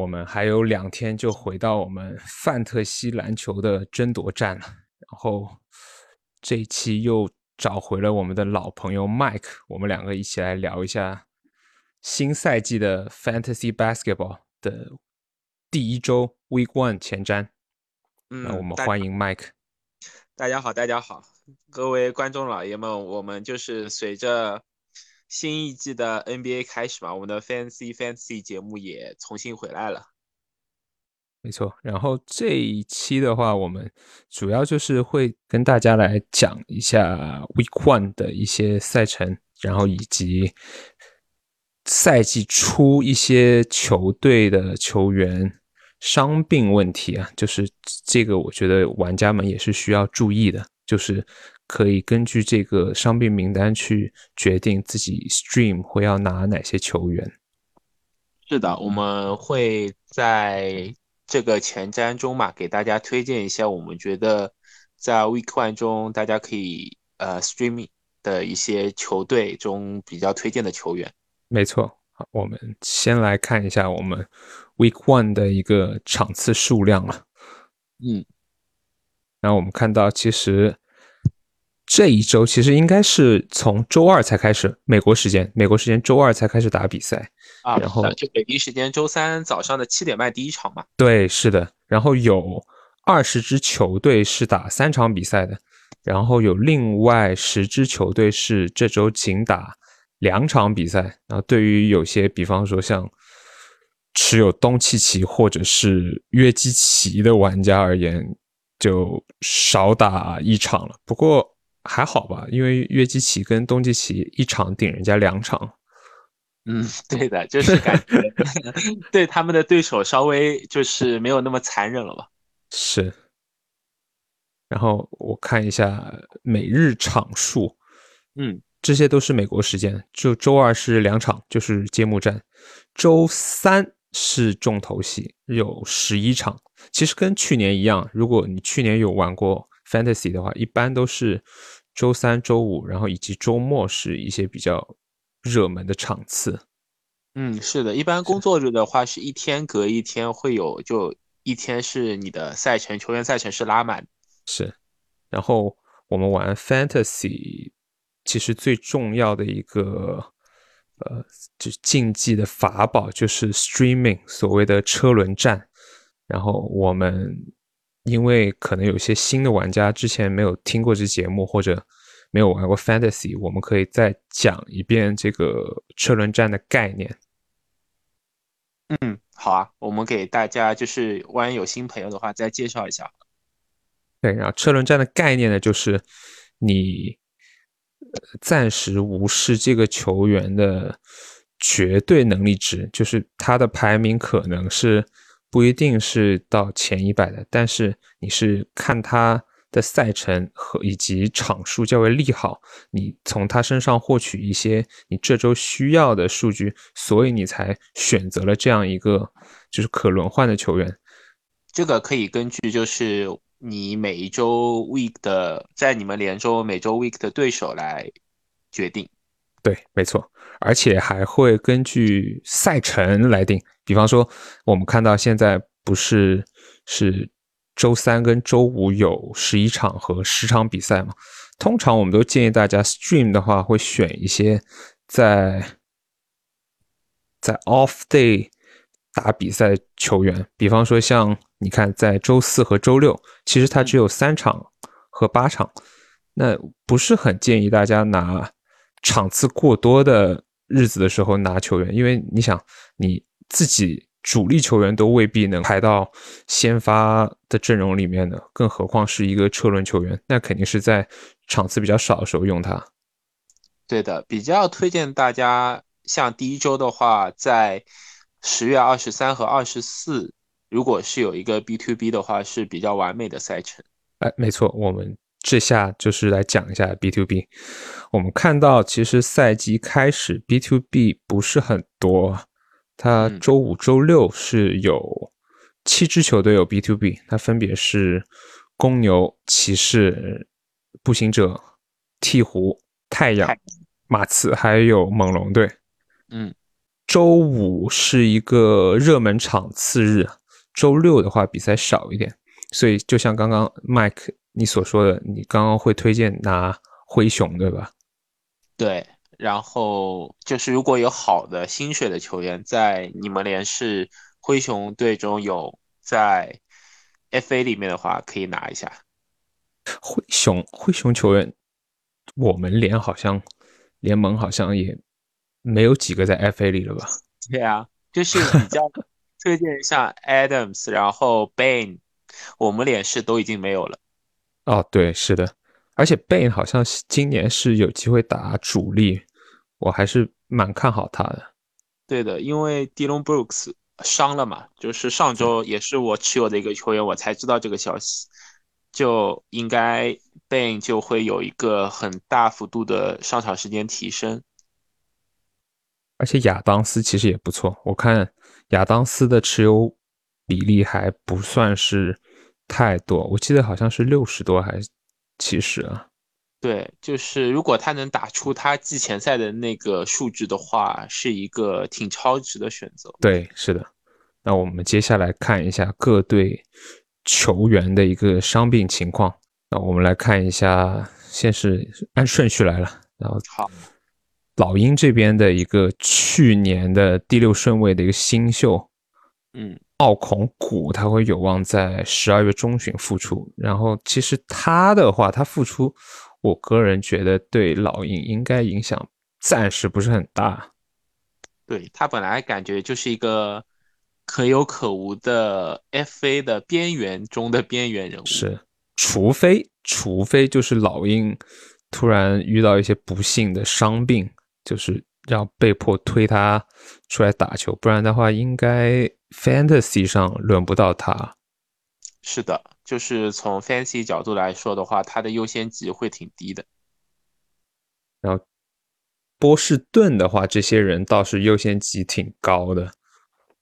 我们还有两天就回到我们范特西篮球的争夺战了。然后这一期又找回了我们的老朋友 Mike，我们两个一起来聊一下新赛季的 Fantasy Basketball 的第一周 Week One 前瞻。那我们欢迎 Mike。大家好，大家好，各位观众老爷们，我们就是随着新一季的 NBA 开始嘛，我们的 Fancy Fancy 节目也重新回来了。没错，然后这一期的话，我们主要就是会跟大家来讲一下 Week One 的一些赛程，然后以及赛季初一些球队的球员伤病问题啊，就是这个我觉得玩家们也是需要注意的，就是可以根据这个伤病名单去决定自己 Stream 会要拿哪些球员。是的，我们会在。这个前瞻中嘛，给大家推荐一下，我们觉得在 Week One 中大家可以呃 Streaming 的一些球队中比较推荐的球员。没错，好，我们先来看一下我们 Week One 的一个场次数量了。嗯，然后我们看到其实。这一周其实应该是从周二才开始，美国时间，美国时间周二才开始打比赛啊。然后就北京时间周三早上的七点半第一场嘛。对，是的。然后有二十支球队是打三场比赛的，然后有另外十支球队是这周仅打两场比赛。然后对于有些，比方说像持有东契奇或者是约基奇的玩家而言，就少打一场了。不过。还好吧，因为约基奇跟东契奇一场顶人家两场。嗯，对的，就是感觉 对他们的对手稍微就是没有那么残忍了吧？是。然后我看一下每日场数，嗯，这些都是美国时间。就周二是两场，就是揭幕战；周三是重头戏，有十一场。其实跟去年一样，如果你去年有玩过。Fantasy 的话，一般都是周三、周五，然后以及周末是一些比较热门的场次。嗯，是的，一般工作日的话是一天隔一天会有，就一天是你的赛程，球员赛程是拉满。是，然后我们玩 Fantasy，其实最重要的一个呃，就竞技的法宝就是 Streaming，所谓的车轮战。然后我们。因为可能有些新的玩家之前没有听过这节目，或者没有玩过 Fantasy，我们可以再讲一遍这个车轮战的概念。嗯，好啊，我们给大家就是万一有新朋友的话，再介绍一下。对，然后车轮战的概念呢，就是你暂时无视这个球员的绝对能力值，就是他的排名可能是。不一定是到前一百的，但是你是看他的赛程和以及场数较为利好，你从他身上获取一些你这周需要的数据，所以你才选择了这样一个就是可轮换的球员。这个可以根据就是你每一周 week 的在你们连周每周 week 的对手来决定。对，没错，而且还会根据赛程来定。比方说，我们看到现在不是是周三跟周五有十一场和十场比赛吗？通常我们都建议大家 stream 的话，会选一些在在 off day 打比赛球员。比方说，像你看，在周四和周六，其实它只有三场和八场，那不是很建议大家拿场次过多的日子的时候拿球员，因为你想你。自己主力球员都未必能排到先发的阵容里面的，更何况是一个车轮球员，那肯定是在场次比较少的时候用他。对的，比较推荐大家，像第一周的话，在十月二十三和二十四，如果是有一个 B to B 的话，是比较完美的赛程。哎，没错，我们这下就是来讲一下 B to B。我们看到，其实赛季开始 B to B 不是很多。他周五、周六是有七支球队有 B to B，它分别是公牛、骑士、步行者、鹈鹕、太阳、马刺，还有猛龙队。嗯，周五是一个热门场次日，周六的话比赛少一点，所以就像刚刚 Mike 你所说的，你刚刚会推荐拿灰熊对吧？对，然后就是如果有好的薪水的球员在你们联是灰熊队中有在 FA 里面的话，可以拿一下。灰熊灰熊球员，我们联好像联盟好像也没有几个在 FA 里了吧？对啊，就是比较 推荐像 Adams，然后 Bain，我们联是都已经没有了。哦，对，是的，而且 Bain 好像今年是有机会打主力，我还是蛮看好他的。对的，因为 Dylan Brooks 伤了嘛，就是上周也是我持有的一个球员，我才知道这个消息。就应该 Bain 就会有一个很大幅度的上场时间提升，而且亚当斯其实也不错，我看亚当斯的持有比例还不算是太多，我记得好像是六十多还是七十啊？对，就是如果他能打出他季前赛的那个数据的话，是一个挺超值的选择。对，是的。那我们接下来看一下各队。球员的一个伤病情况，那我们来看一下，先是按顺序来了，然后好，老鹰这边的一个去年的第六顺位的一个新秀，嗯，奥孔古，他会有望在十二月中旬复出，然后其实他的话，他复出，我个人觉得对老鹰应该影响暂时不是很大，对他本来感觉就是一个。可有可无的 FA 的边缘中的边缘人物是，除非除非就是老鹰突然遇到一些不幸的伤病，就是要被迫推他出来打球，不然的话，应该 Fantasy 上轮不到他。是的，就是从 Fantasy 角度来说的话，他的优先级会挺低的。然后波士顿的话，这些人倒是优先级挺高的。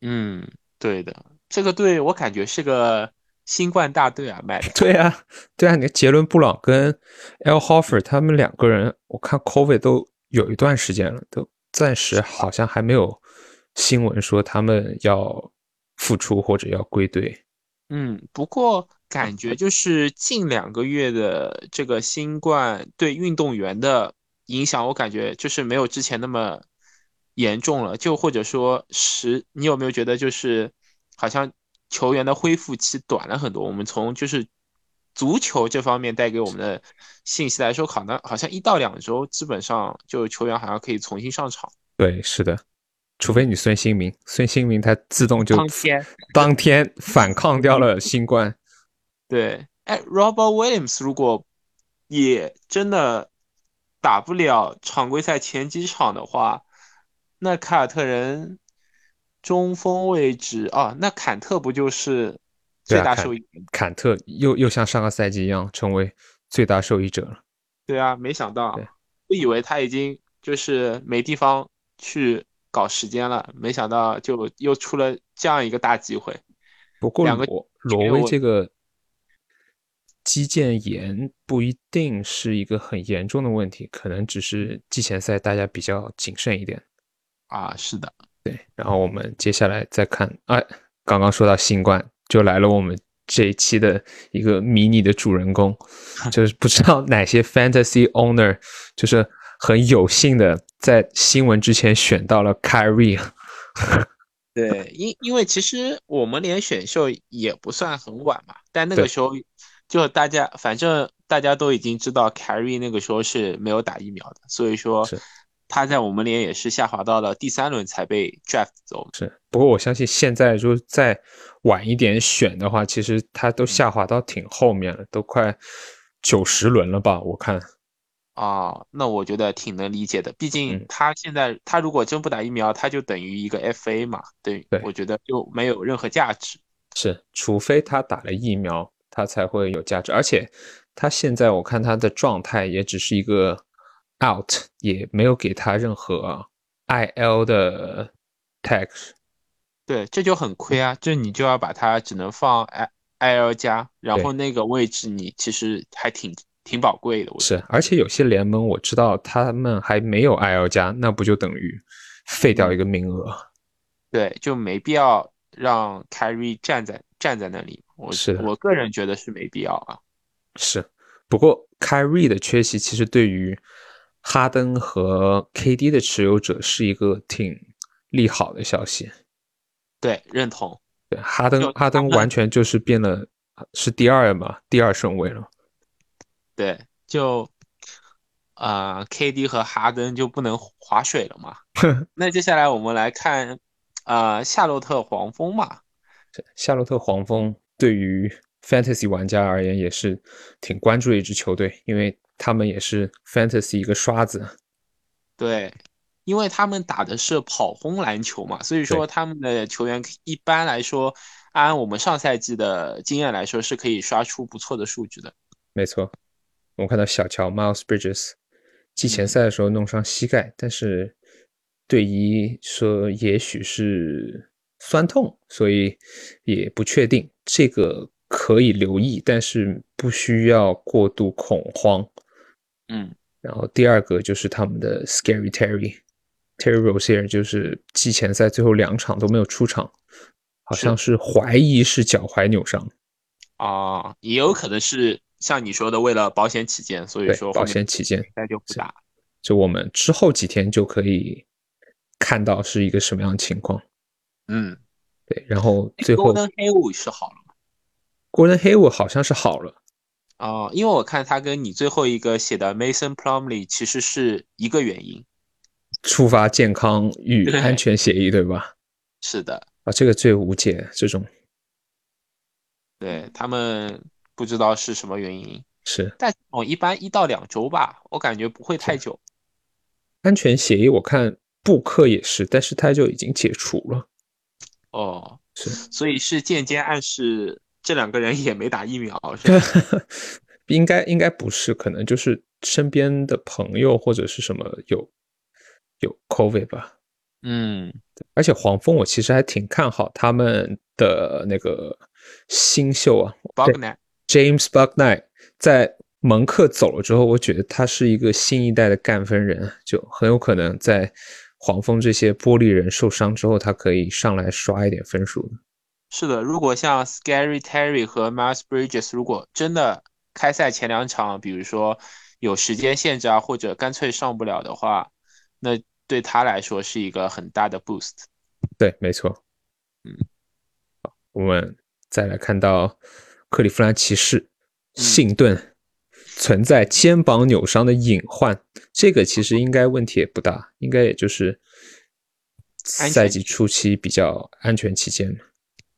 嗯，对的，这个队我感觉是个新冠大队啊，卖的。对啊，对啊，你看杰伦布朗跟 L Hoffer 他们两个人，我看 Covid 都有一段时间了，都暂时好像还没有新闻说他们要复出或者要归队。嗯，不过感觉就是近两个月的这个新冠对运动员的影响，我感觉就是没有之前那么。严重了，就或者说是，你有没有觉得就是好像球员的恢复期短了很多？我们从就是足球这方面带给我们的信息来说，可能好像一到两周，基本上就球员好像可以重新上场。对，是的，除非你孙兴民，孙兴民他自动就当天当天反抗掉了新冠。对，哎，Robert Williams 如果也真的打不了常规赛前几场的话。那凯尔特人中锋位置啊，那坎特不就是最大受益？坎特又又像上个赛季一样成为最大受益者了。对啊，没想到，我以为他已经就是没地方去搞时间了，没想到就又出了这样一个大机会。不过罗罗威这个肌腱炎不一定是一个很严重的问题，可能只是季前赛大家比较谨慎一点。啊，是的，对。然后我们接下来再看，哎，刚刚说到新冠，就来了我们这一期的一个迷你的主人公，就是不知道哪些 fantasy owner 就是很有幸的在新闻之前选到了 Kyrie。对，因因为其实我们连选秀也不算很晚嘛，但那个时候就大家反正大家都已经知道 Kyrie 那个时候是没有打疫苗的，所以说。他在我们连也是下滑到了第三轮才被 draft 走。是，不过我相信现在就再晚一点选的话，其实他都下滑到挺后面了，都快九十轮了吧？我看。啊，那我觉得挺能理解的，毕竟他现在他如果真不打疫苗，他就等于一个 FA 嘛，对，对，我觉得就没有任何价值。是，除非他打了疫苗，他才会有价值。而且他现在我看他的状态也只是一个。out 也没有给他任何 IL 的 tax，对，这就很亏啊！这你就要把它只能放 I IL 加，然后那个位置你其实还挺挺宝贵的。是，而且有些联盟我知道他们还没有 IL 加，那不就等于废掉一个名额。对，就没必要让 Carry 站在站在那里。我是我个人觉得是没必要啊。是，不过 carry 的缺席其实对于哈登和 KD 的持有者是一个挺利好的消息。对，认同。对，哈登哈登完全就是变了，是第二嘛，第二顺位了。对，就啊、k d 和哈登就不能划水了嘛。那接下来我们来看啊、夏洛特黄蜂嘛。夏洛特黄蜂对于 Fantasy 玩家而言也是挺关注的一支球队，因为他们也是 Fantasy 一个刷子。对，因为他们打的是跑轰篮球嘛，所以说他们的球员一般来说，按我们上赛季的经验来说，是可以刷出不错的数据的。没错，我们看到小乔 Miles Bridges 季前赛的时候弄伤膝盖，但是队医说也许是酸痛，所以也不确定，这个可以留意，但是不需要过度恐慌。嗯，然后第二个就是他们的 Scary Terry Terry Rozier，就是季前赛最后两场都没有出场，好像。是怀疑是脚踝扭伤，啊、也有可能是像你说的，为了保险起见，所以说，保险起见，那就不打。就我们之后几天就可以看到是一个什么样的情况。嗯对，然后最后，Golden Hayward 是好了吗？Gordon Hayward 好像是好了，哦、因为我看他跟你最后一个写的 Mason Plumley 其实是一个原因。触发健康与安全协议，对吧？是的，啊，这个最无解，这种对他们不知道是什么原因，是但我一般一到两周吧，我感觉不会太久。安全协议。我看布克也是，但是他就已经解除了。哦，是所以是间接暗示这两个人也没打疫苗，是吧？应该应该不是，可能就是身边的朋友或者是什么有有 COVID 吧。嗯，而且黄蜂我其实还挺看好他们的那个新秀啊 James Bucknight，在蒙克走了之后，我觉得他是一个新一代的干分人，就很有可能在黄蜂这些玻璃人受伤之后，他可以上来刷一点分数的。是的，如果像 Scary Terry 和 Miles Bridges，如果真的开赛前两场，比如说有时间限制啊，或者干脆上不了的话，那对他来说是一个很大的 boost。对，没错。嗯，好，我们再来看到克利夫兰骑士嗯信顿存在肩膀扭伤的隐患，这个其实应该问题也不大，应该也就是赛季初期比较安全期间。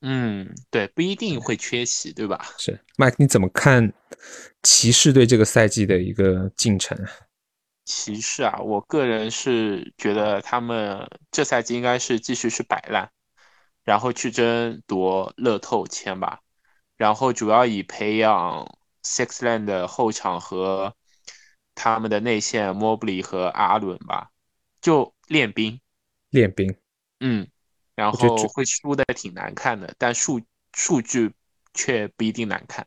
嗯，对，不一定会缺席，对吧？是，Mike，你怎么看骑士队这个赛季的一个进程？骑士啊，我个人是觉得他们这赛季应该是继续是摆烂，然后去争夺乐透签吧，然后主要以培养 Sixland 的后场和他们的内线 Mobley 和阿伦吧，就练兵，练兵，嗯，然后会输的挺难看的，但数数据却不一定难看。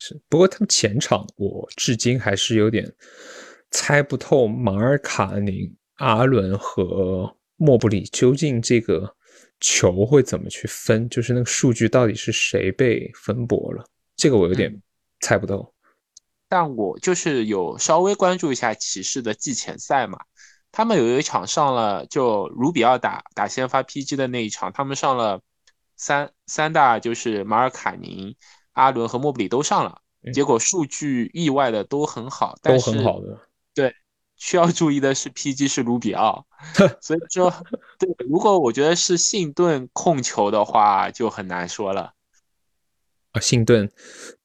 是，不过他们前场我至今还是有点猜不透马尔卡宁、阿伦和莫布里究竟这个球会怎么去分，就是那个数据到底是谁被分薄了，这个我有点嗯猜不透。但我就是有稍微关注一下骑士的季前赛嘛，他们有一场上了，就卢比奥打打先发 PG 的那一场，他们上了三三大，就是马尔卡宁、阿伦和莫布里都上了，嗯结果数据意外的都很好，但都很好的，对，需要注意的是 PG 是卢比奥，所以说，对，如果我觉得是信顿控球的话，就很难说了。啊，信顿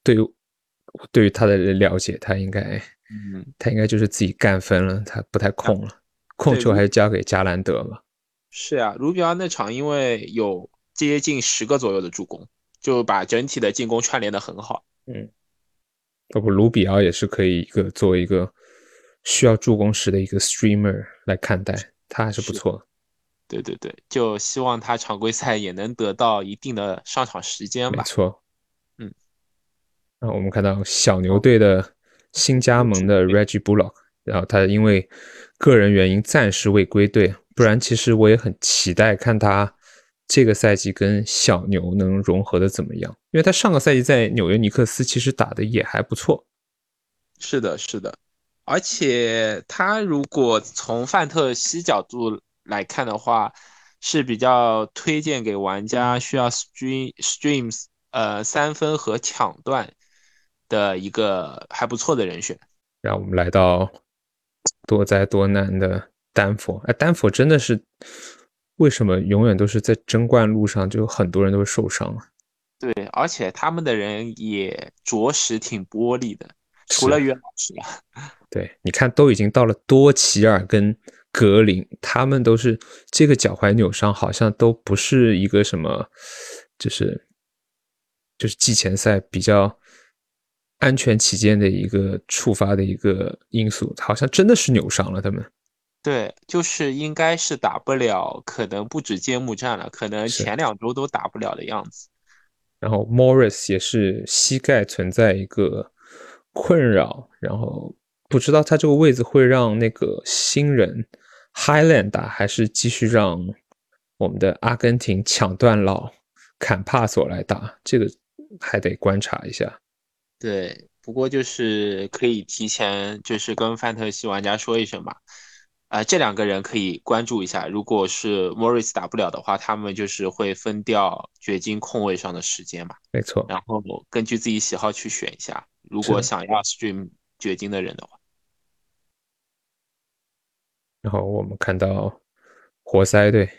对于对于他的了解，他应该嗯，他应该就是自己干分了，他不太控了，控球还是交给加兰德嘛。是啊，卢比奥那场因为有接近十个左右的助攻，就把整体的进攻串联的很好。嗯包括卢比奥也是可以一个作为一个需要助攻时的一个 streamer 来看待，他还是不错。对对对，就希望他常规赛也能得到一定的上场时间吧。没错，嗯。那我们看到小牛队的新加盟的 Reggie Bullock，然后他因为个人原因暂时未归队，不然其实我也很期待看他这个赛季跟小牛能融合的怎么样，因为他上个赛季在纽约尼克斯其实打的也还不错。是的，是的，而且他如果从范特西角度来看的话，是比较推荐给玩家需要 stream streams 呃三分和抢断的一个还不错的人选。让我们来到多灾多难的丹佛，哎，丹佛真的是为什么永远都是在争冠路上就很多人都受伤啊？对，而且他们的人也着实挺玻璃的。除了约老师了，对，你看都已经到了多奇尔跟格林，他们都是这个脚踝扭伤，好像都不是一个什么，就是就是季前赛比较安全起见的一个触发的一个因素，好像真的是扭伤了他们。对，就是应该是打不了，可能不止揭幕战了，可能前两周都打不了的样子。然后 Morris 也是膝盖存在一个。困扰，然后不知道他这个位置会让那个新人 Highland 打，还是继续让我们的阿根廷抢断老坎帕索来打，这个还得观察一下。对，不过就是可以提前就是跟范特西玩家说一声吧，啊，这两个人可以关注一下。如果是 Morris 打不了的话，他们就是会分掉掘金空位上的时间嘛。没错，然后根据自己喜好去选一下。如果想要 stream 掘金的人的话，然后我们看到活塞队，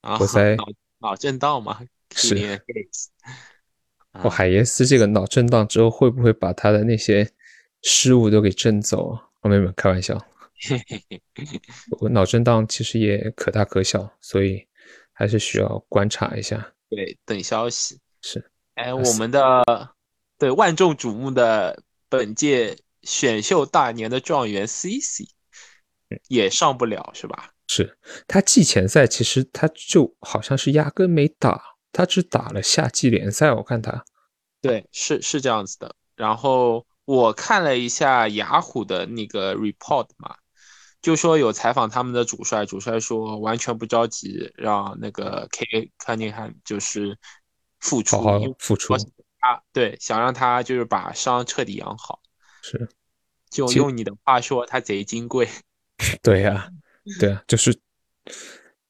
活塞脑脑震荡嘛，是。哦海耶斯这个脑震荡之后，会不会把他的那些失误都给震走啊？朋友们，开玩笑。我脑震荡其实也可大可小，所以还是需要观察一下。对，等消息。是。哎，我们的。对万众瞩目的本届选秀大年的状元 C C，也上不了是吧？是他季前赛其实他就好像是压根没打，他只打了夏季联赛。我看他，对，是是这样子的。然后我看了一下雅虎的那个 report 嘛，就说有采访他们的主帅，主帅说完全不着急，让那个 K Cunningham 就是复出，好好复出。啊，对，想让他就是把伤彻底养好，是，就用你的话说，他贼金贵。对呀，对啊，就是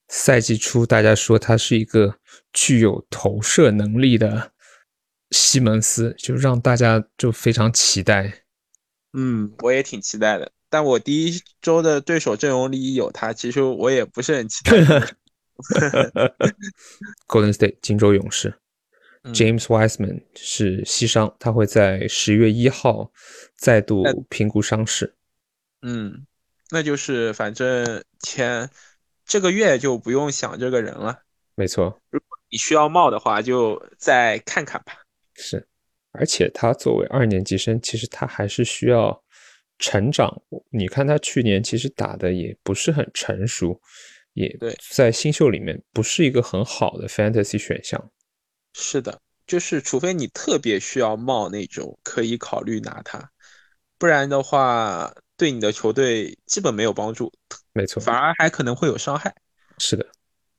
赛季初大家说他是一个具有投射能力的西蒙斯，就让大家就非常期待。嗯，我也挺期待的，但我第一周的对手阵容里有他，其实我也不是很期待。Golden State 金州勇士。James Wiseman 是膝伤，他会在十月一号再度评估伤势。嗯，那就是反正前这个月就不用想这个人了。没错，如果你需要冒的话，就再看看吧。是，而且他作为二年级生，其实他还是需要成长。你看他去年其实打的也不是很成熟，也在新秀里面不是一个很好的 fantasy 选项。是的，就是除非你特别需要冒那种，可以考虑拿他，不然的话，对你的球队基本没有帮助。没错，反而还可能会有伤害。是的，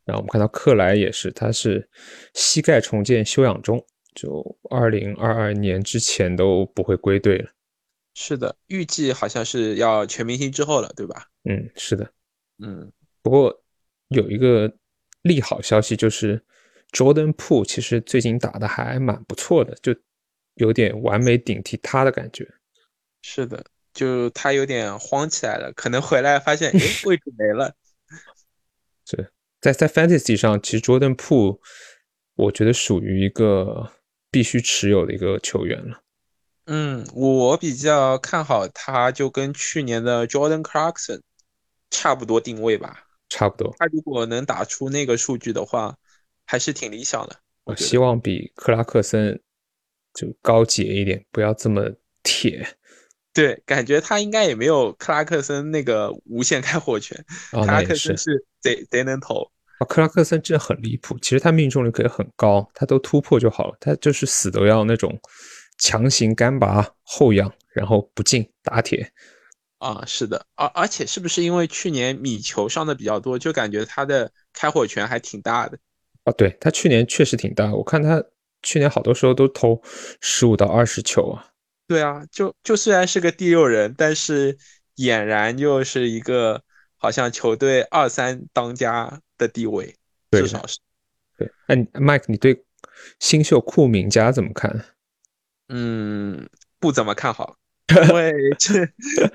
然后我们看到克莱也是，他是膝盖重建休养中，就二零二二年之前都不会归队了。是的，预计好像是要全明星之后了，对吧？嗯，是的，嗯，不过有一个利好消息就是。Jordan p o o 其实最近打的还蛮不错的，就有点完美顶替他的感觉。是的，就他有点慌起来了，可能回来发现，哎，位置没了。是在在 Fantasy 上，其实 Jordan Po 我觉得属于一个必须持有的一个球员了。嗯，我比较看好他，就跟去年的 Jordan Clarkson 差不多定位吧。差不多。他如果能打出那个数据的话。还是挺理想的。我希望比克拉克森就高洁一点，不要这么铁。对，感觉他应该也没有克拉克森那个无限开火权。克拉克森是贼贼能投。啊，克拉克森真的很离谱。其实他命中率可以很高，他都突破就好了。他就是死都要那种强行干拔后仰，然后不进打铁。啊，是的，而而且是不是因为去年米球上的比较多，就感觉他的开火权还挺大的？啊，对他去年确实挺大，我看他去年好多时候都投十五到二十球啊。对啊，就就虽然是个第六人，但是俨然就是一个好像球队二三当家的地位，至少是。对，哎，Mike，你对新秀库明加怎么看？嗯，不怎么看好。因为 这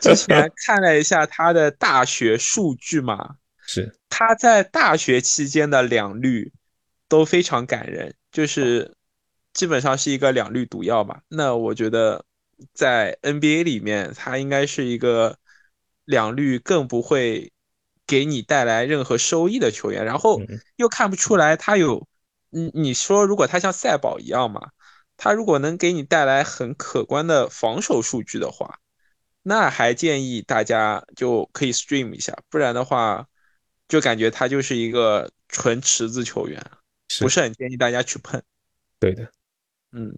之前看了一下他的大学数据嘛，是他在大学期间的两率都非常感人，就是基本上是一个两率毒药吧。那我觉得在 NBA 里面，他应该是一个两率更不会给你带来任何收益的球员。然后又看不出来他有，你你说如果他像赛宝一样嘛？他如果能给你带来很可观的防守数据的话，那还建议大家就可以 stream 一下，不然的话，就感觉他就是一个纯池子球员，不是很建议大家去碰。对的，嗯。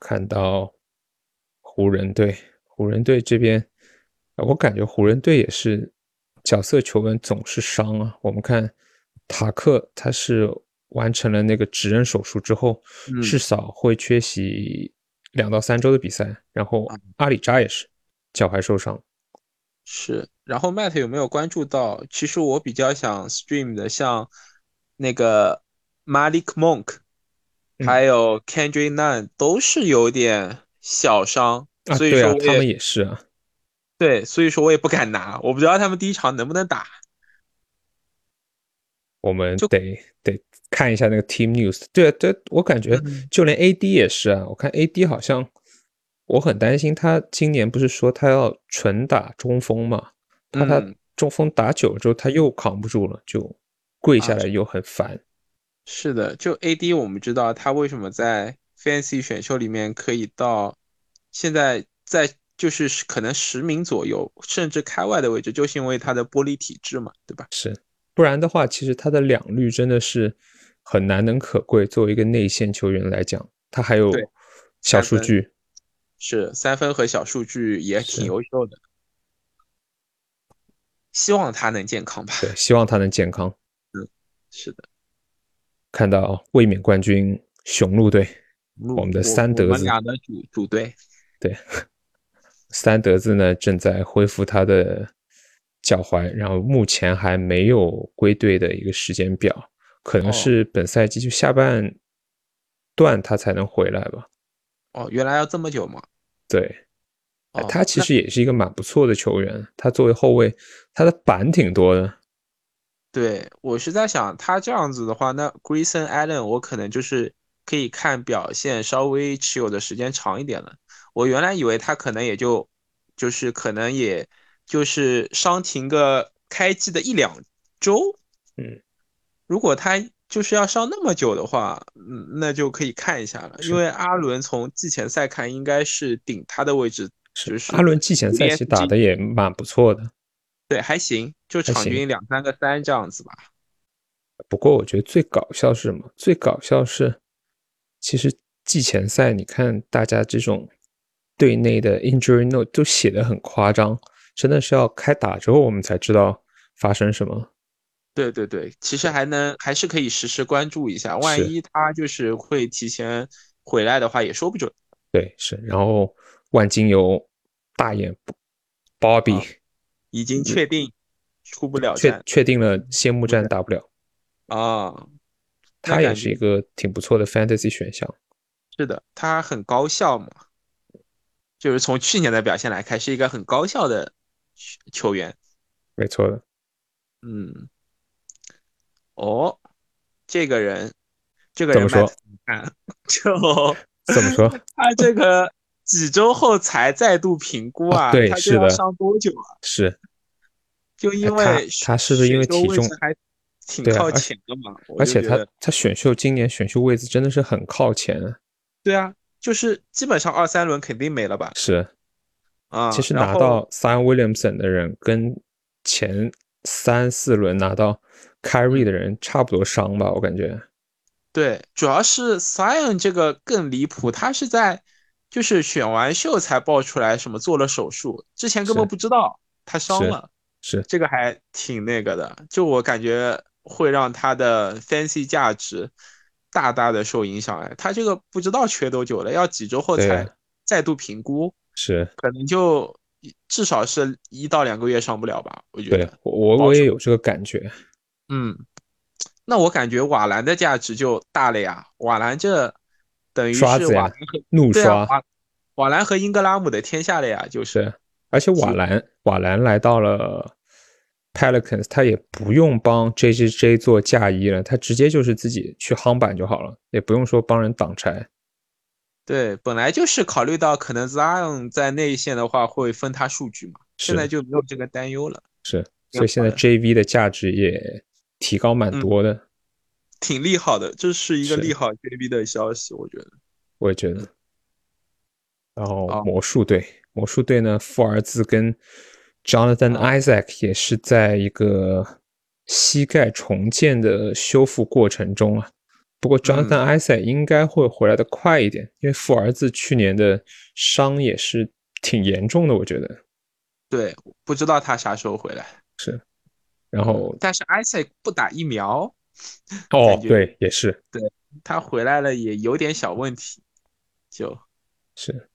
看到湖人队，湖人队这边，我感觉湖人队也是角色球员总是伤啊。我们看塔克，他是。完成了那个指认手术之后，至少会缺席两到三周的比赛。然后阿里扎也是脚踝受伤。是，然后 Matt 有没有关注到？其实我比较想 stream 的，像那个 Malik Monk，还有 Kendrick Nunn 都是有点小伤，所以说他们也是啊。对，所以说我也不敢拿，我不知道他们第一场能不能打。我们就得得。看一下那个 Team News，对啊，对我感觉就连 AD 也是啊。我看 AD 好像，我很担心他今年不是说他要纯打中锋嘛？怕他中锋打久了之后他又扛不住了，就跪下来又很烦。是的，就 AD 我们知道他为什么在 Fancy 选秀里面可以到现在在就是可能十名左右，甚至开外的位置，就是因为他的玻璃体质嘛，对吧？是，不然的话，其实他的两率真的是。很难能可贵，作为一个内线球员来讲，他还有小数据，是三分和小数据也挺优秀的。希望他能健康吧。对，希望他能健康。嗯，是的。看到卫冕冠军雄鹿队，我们的三德子，我们俩的主主队。对，三德子呢正在恢复他的脚踝，然后目前还没有归队的一个时间表。可能是本赛季就下半段他才能回来吧。哦，原来要这么久吗？对，他其实也是一个蛮不错的球员。他作为后卫，他的板挺多的。对我是在想，他这样子的话，那 Grayson Allen 我可能就是可以看表现稍微持有的时间长一点了。我原来以为他可能也就就是可能也就是伤停个开季的一两周。嗯。如果他就是要上那么久的话，嗯，那就可以看一下了。因为阿伦从季前赛看，应该是顶他的位置。是阿伦季前赛其实打的也蛮不错的，对，还行，就场均两三个三这样子吧。不过我觉得最搞笑是什么？最搞笑是，其实季前赛你看大家这种队内的 injury note 都写的很夸张，真的是要开打之后我们才知道发生什么。对对对，其实还能还是可以实时关注一下，万一他就是会提前回来的话，也说不准。对，是。然后万金油大眼 Bobby 已经确定出不了战，确定了谢幕战打不了啊。他也是一个挺不错的 Fantasy 选项。是的，他很高效嘛，就是从去年的表现来看，是一个很高效的球员。没错的，嗯。哦，这个人，这个人怎么说？就怎么说？他这个几周后才再度评估啊？对，是的。上多久啊？是，就因为他是不是因为体重还挺靠前的嘛？而且他他选秀今年选秀位置真的是很靠前。对啊，就是基本上二三轮肯定没了吧？是啊，其实拿到 Sam Williamson 的人跟前三四轮拿到。carry 的人差不多伤吧，我感觉。对，主要是 Sion 这个更离谱，他是在就是选完秀才爆出来什么做了手术，之前根本不知道他伤了，是这个还挺那个的，就我感觉会让他的 fancy 价值大大的受影响。哎，他这个不知道缺多久了，要几周后才再度评估，是可能就至少是一到两个月上不了吧？我觉得，我我也有这个感觉。嗯，那我感觉瓦兰的价值就大了呀，瓦兰这。等于是瓦兰和怒刷瓦瓦兰和英格拉姆的天下了呀，就是，而且瓦兰瓦兰来到了 Pelicans，他也不用帮 J J J 做嫁衣了，他直接就是自己去夯板就好了，也不用说帮人挡拆。对，本来就是考虑到可能 Zion 在内线的话会分他数据嘛，现在就没有这个担忧了。是，所以现在 J V 的价值也提高蛮多的。挺利好的，这是一个利好 JB 的消息，我觉得。我也觉得。然后魔术队，魔术队呢，富儿子跟 Jonathan Isaac 也是在一个膝盖重建的修复过程中啊。不过 Jonathan Isaac 应该会回来的快一点，因为富儿子去年的伤也是挺严重的，我觉得。对，不知道他啥时候回来。是。然后，但是 Isaac 不打疫苗。哦，对，也是，对他回来了也有点小问题，就是。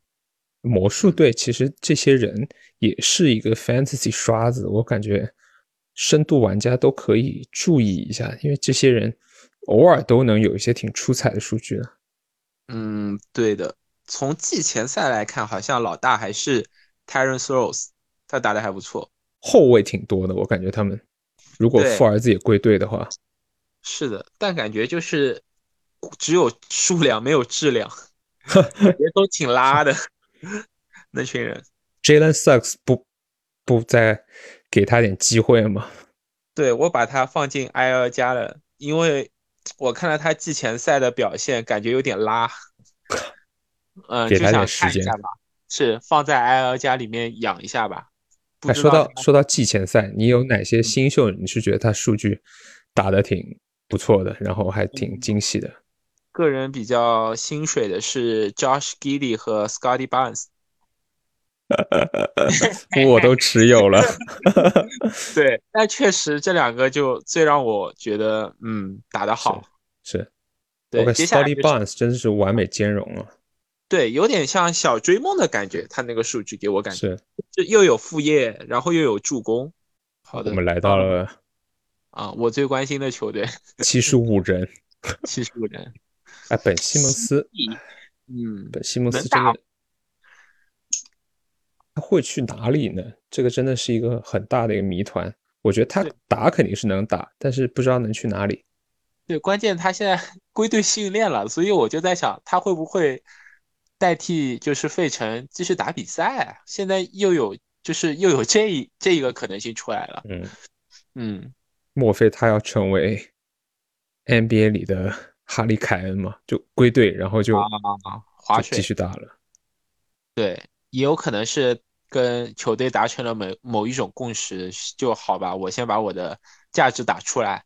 魔术队其实这些人也是一个 fantasy 刷子，我感觉深度玩家都可以注意一下，因为这些人偶尔都能有一些挺出彩的数据的。嗯，对的，从季前赛来看，好像老大还是 Terence Rose，他打的还不错，后卫挺多的，我感觉他们。如果富儿子也归队的话。是的，但感觉就是只有数量没有质量，也都挺拉的 那群人。Jalen Sucks 不不再给他点机会吗？对我把他放进 IL 加了，因为我看了他季前赛的表现，感觉有点拉。嗯，给他点时间吧。是放在 IL 加里面养一下吧。哎，说到说到季前赛，你有哪些新秀？你是觉得他数据打的挺？不错的，然后还挺惊喜的。个人比较心水的是 Josh Giddey 和 Scotty Barnes，我都持有了。对，但确实这两个就最让我觉得，嗯，打得好。是，对，Scotty Barnes 真的是完美兼容了。对，有点像小追梦的感觉，他那个数据给我感觉是，就又有副业，然后又有助攻。好的，我们来到了。啊，我最关心的球队，七十五人，七十五人。哎，本西蒙斯，嗯，本西蒙斯真的，他会去哪里呢？这个真的是一个很大的一个谜团。我觉得他打肯定是能打，但是不知道能去哪里。对，关键他现在 归队训练了，所以我就在想，他会不会代替就是费城继续打比赛？现在又有就是又有这一这一个可能性出来了。嗯嗯。莫非他要成为 NBA 里的哈利凯恩嘛？就归队，然后就滑雪继续打了。对，也有可能是跟球队达成了某某一种共识，就好吧。我先把我的价值打出来，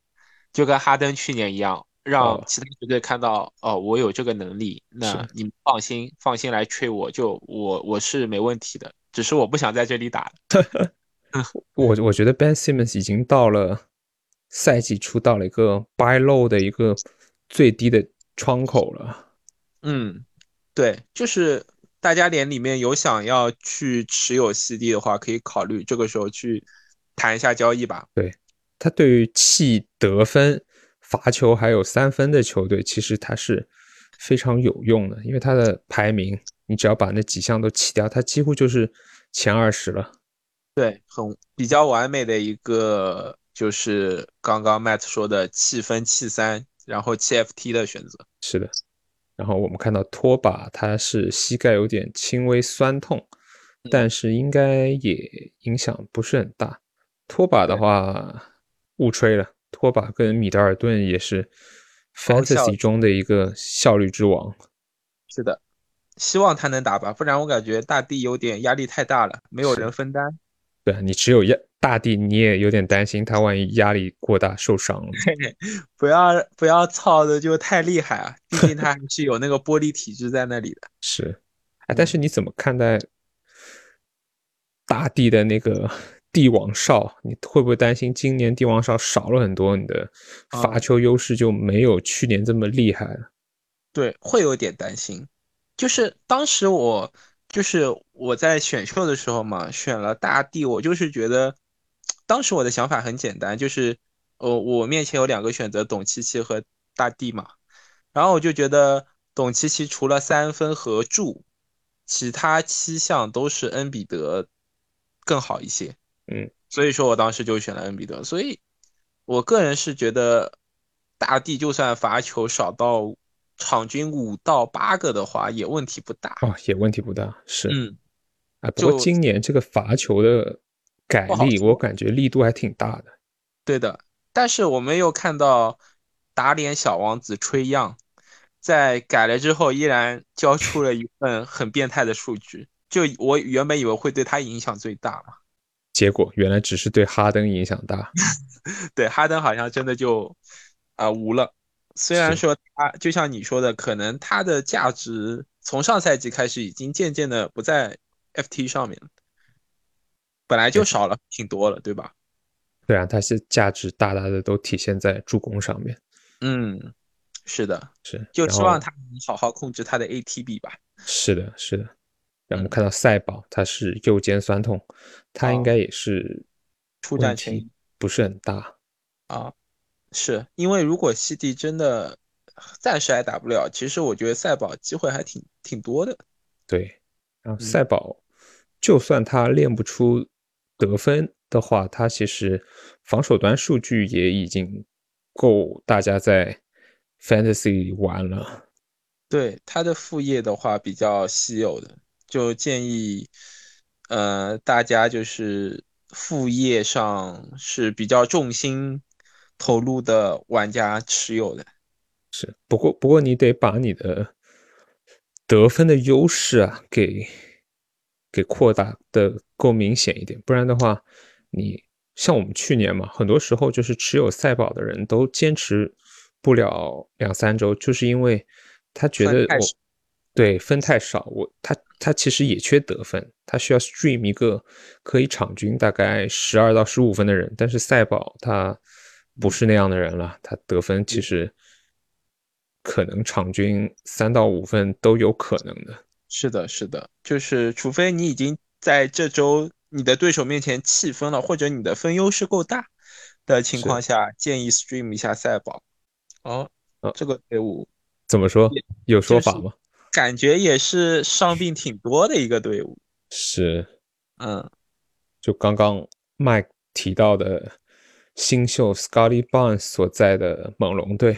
就跟哈登去年一样，让其他球队看到哦，我有这个能力。那你们放心，放心来吹我，就我我是没问题的，只是我不想在这里打。我我觉得 Ben Simmons 已经到了。赛季出到了一个 buy low 的一个最低的窗口了。嗯，对，就是大家连里面有想要去持有 CD 的话，可以考虑这个时候去谈一下交易吧。对他对于弃得分、罚球还有三分的球队，其实他是非常有用的，因为他的排名，你只要把那几项都弃掉，他几乎就是前二十了。对，很比较完美的一个。就是刚刚 Matt 说的气分气三，然后气 FT 的选择是的。然后我们看到拖把他是膝盖有点轻微酸痛，但是应该也影响不是很大。拖把的话误吹了，拖把跟米德尔顿也是 Fantasy 中的一个效率之王。是的，希望他能打吧，不然我感觉大地有点压力太大了，没有人分担。对你只有压大地，你也有点担心他万一压力过大受伤 了。不要不要操的就太厉害啊！毕竟他还是有那个玻璃体质在那里的。是，哎，但是你怎么看待大地的那个帝王哨？你会不会担心今年帝王哨少了很多，你的罚球优势就没有去年这么厉害了？对，会有点担心。就是当时我就是我在选秀的时候嘛，选了大地，我就是觉得当时我的想法很简单，就是呃，我面前有两个选择，董琪琪和大帝嘛，然后我就觉得董琪琪除了三分和助。其他七项都是恩比德更好一些，嗯，所以说我当时就选了恩比德。所以，我个人是觉得大帝就算罚球少到场均五到八个的话，也问题不大哦，也问题不大，是，嗯，啊，不过今年这个罚球的改力，我感觉力度还挺大的。对的，但是我们又看到打脸小王子吹样。在改了之后，依然交出了一份很变态的数据。就我原本以为会对他影响最大嘛，结果原来只是对哈登影响大。对哈登好像真的就啊无了。虽然说他就像你说的，可能他的价值从上赛季开始已经渐渐的不在 FT 上面了，本来就少了挺多了，对吧？对啊，他是价值大大的都体现在助攻上面。嗯。是的，是就希望他能好好控制他的 ATB 吧。是的，是的。然后我们看到赛宝，他是右肩酸痛，他应该也是出战前不是很大啊。是因为如果西迪真的暂时还打不了，其实我觉得赛宝机会还挺挺多的。对，然后赛宝就算他练不出得分的话，他其实防守端数据也已经够大家在。Fantasy 玩了，对他的副业的话比较稀有的，就建议，呃，大家就是副业上是比较重心投入的玩家持有的。是，不过不过你得把你的得分的优势啊给给扩大的够明显一点，不然的话，你像我们去年嘛，很多时候就是持有赛宝的人都坚持。不了两三周，就是因为他觉得我对分太少，我他他其实也缺得分，他需要 stream 一个可以场均大概十二到十五分的人，但是赛宝他不是那样的人了，他得分其实可能场均三到五分都有可能的。是的，是的，就是除非你已经在这周你的对手面前弃分了，或者你的分优势够大的情况下，建议 stream 一下赛宝。哦，这个队伍怎么说？有说法吗？感觉也是伤病挺多的一个队伍。是，嗯，就刚刚 Mike 提到的新秀 Scotty Barnes 所在的猛龙队。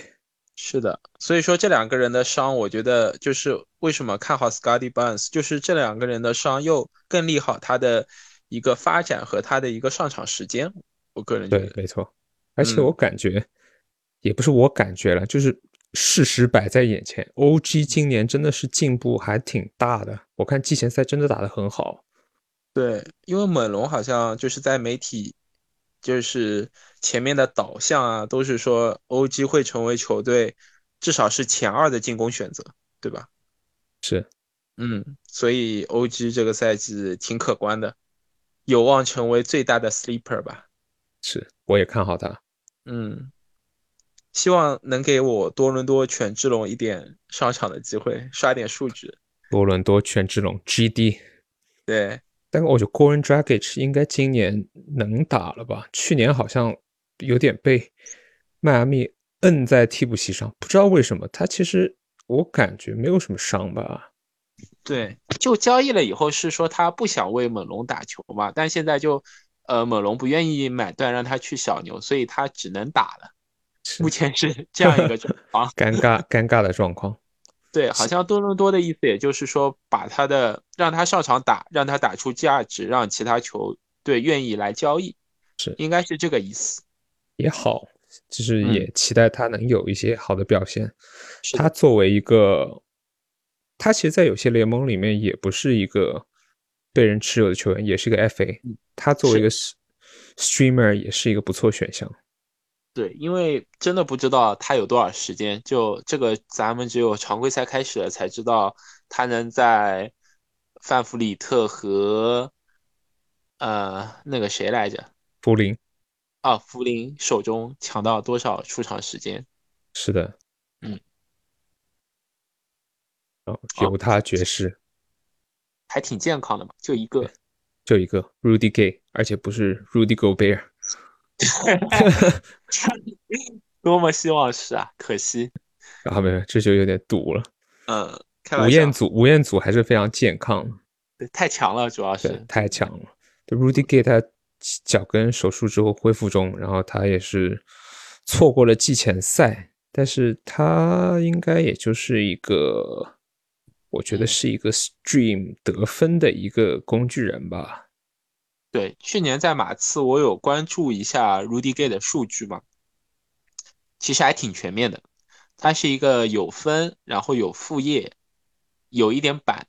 是的，所以说这两个人的伤，我觉得就是为什么看好 Scotty Barnes，就是这两个人的伤又更利好他的一个发展和他的一个上场时间。我个人觉得，没错，而且我感觉。也不是我感觉了，就是事实摆在眼前。O.G. 今年真的是进步还挺大的，我看季前赛真的打得很好。对，因为猛龙好像就是在媒体，就是前面的导向啊，都是说 O.G. 会成为球队至少是前二的进攻选择，对吧？是，嗯，所以 O.G. 这个赛季挺可观的，有望成为最大的 sleeper 吧？是，我也看好他。嗯。希望能给我多伦多犬之龙一点上场的机会，刷点数据。多伦多犬之龙 GD，对，但我觉得 Goran Dragic 应该今年能打了吧？去年好像有点被迈阿密摁在替补席上，不知道为什么。他其实我感觉没有什么伤吧？对，就交易了以后是说他不想为猛龙打球嘛，但现在就呃猛龙不愿意买断让他去小牛，所以他只能打了。目前是这样一个状况，尴尬尴尬的状况。对，好像多伦多的意思，也就是说，把他的让他上场打，让他打出价值，让其他球队愿意来交易，是应该是这个意思。也好，就是也期待他能有一些好的表现。他作为一个，他其实，在有些联盟里面也不是一个被人持有的球员，也是一个 FA。他作为一个 streamer，也是一个不错选项。对，因为真的不知道他有多少时间，就这个咱们只有常规赛开始了才知道他能在范弗里特和呃那个谁来着？福林啊，福林手中抢到多少出场时间？是的，嗯，哦，犹他爵士还挺健康的嘛，就一个，就一个 Rudy Gay，而且不是 Rudy Gobert，多么希望是啊，可惜啊，没有，这就有点堵了。嗯，吴彦祖，吴彦祖还是非常健康的，对，太强了，主要是太强了。就 Rudy Gay 他脚跟手术之后恢复中，然后他也是错过了季前赛，但是他应该也就是一个，我觉得是一个 stream 得分的一个工具人吧。对，去年在马刺我有关注一下 Rudy Gay 的数据嘛，其实还挺全面的。他是一个有分，然后有副业，有一点板。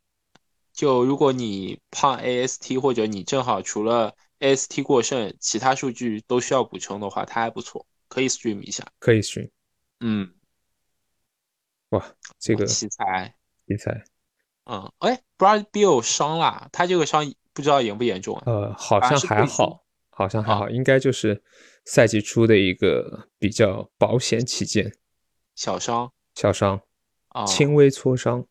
就如果你胖 AST 或者你正好除了 AST 过剩，其他数据都需要补充的话，他还不错，可以 stream 一下。可以 stream。嗯。哇，这个奇才！奇才。嗯，哎，Brad Bill 伤了，他这个伤不知道严不严重啊？呃，好像还好，好像还好，应该就是赛季初的一个比较保险起见。小伤，小伤，啊，轻微挫伤。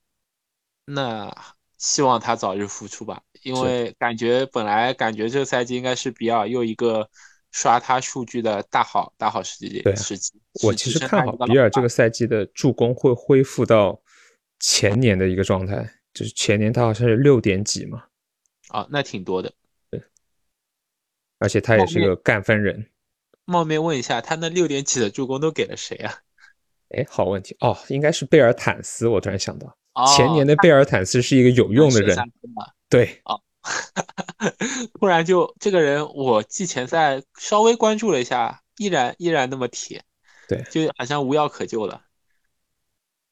那希望他早日复出吧，因为感觉本来感觉这个赛季应该是比尔又一个刷他数据的大好大好时机。对，时机。我其实看好比尔这个赛季的助攻会恢复到前年的一个状态，就是前年他好像是六点几嘛。啊，那挺多的。对，而且他也是个干分人。冒昧问一下，他那六点几的助攻都给了谁啊？哎，好问题哦，应该是贝尔坦斯。我突然想到，前年的贝尔坦斯是一个有用的人。对，哦，突然就这个人，我季前赛稍微关注了一下，依然依然那么铁。对，就好像无药可救了。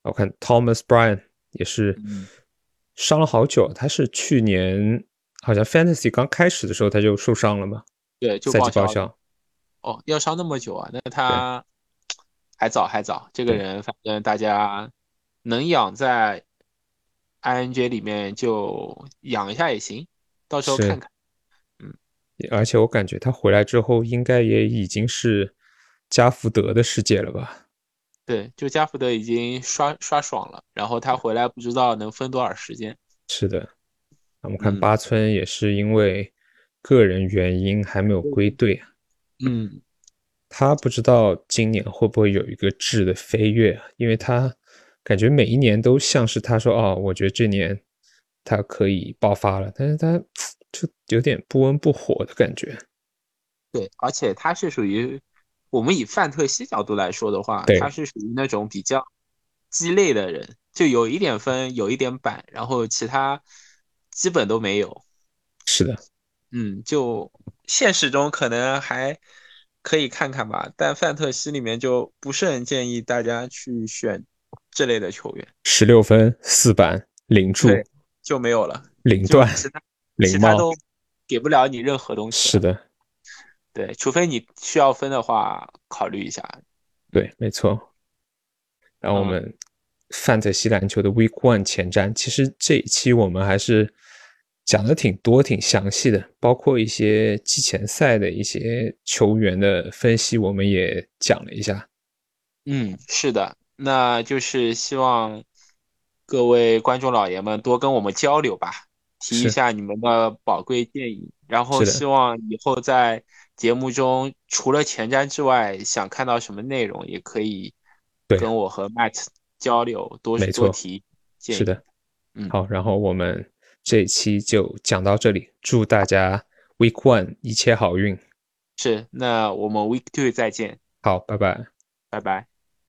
我看 Thomas Bryan 也是伤了好久，他是去年好像 Fantasy 刚开始的时候他就受伤了嘛？对，就赛季报销。哦，要伤那么久啊？那他。还早还早，这个人反正大家能养在 ING 里面就养一下也行，到时候看看。嗯，而且我感觉他回来之后应该也已经是加福德的世界了吧？对，就加福德已经刷刷爽了，然后他回来不知道能分多少时间。是的，我们看八村也是因为个人原因还没有归队嗯。他不知道今年会不会有一个质的飞跃，因为他感觉每一年都像是他说哦，我觉得这年他可以爆发了，但是他就有点不温不火的感觉。对，而且他是属于我们以范特西角度来说的话，他是属于那种比较鸡肋的人，就有一点分，有一点板，然后其他基本都没有。是的，嗯，就现实中可能还。可以看看吧，但范特西里面就不是很建议大家去选这类的球员。十六分四板零助就没有了，零段零帽都给不了你任何东西。是的，对，除非你需要分的话，考虑一下。对，没错。然后我们范特西篮球的 Week One 前瞻，其实这一期我们还是。讲的挺多、挺详细的，包括一些季前赛的一些球员的分析，我们也讲了一下。嗯，是的，那就是希望各位观众老爷们多跟我们交流吧，提一下你们的宝贵建议。然后希望以后在节目中，除了前瞻之外，想看到什么内容，也可以跟我和 Matt 交流，多多提建议。是的，嗯，好，然后我们。这一期就讲到这里，祝大家 Week One 一切好运。是，那我们 Week Two 再见。好，拜拜，拜拜。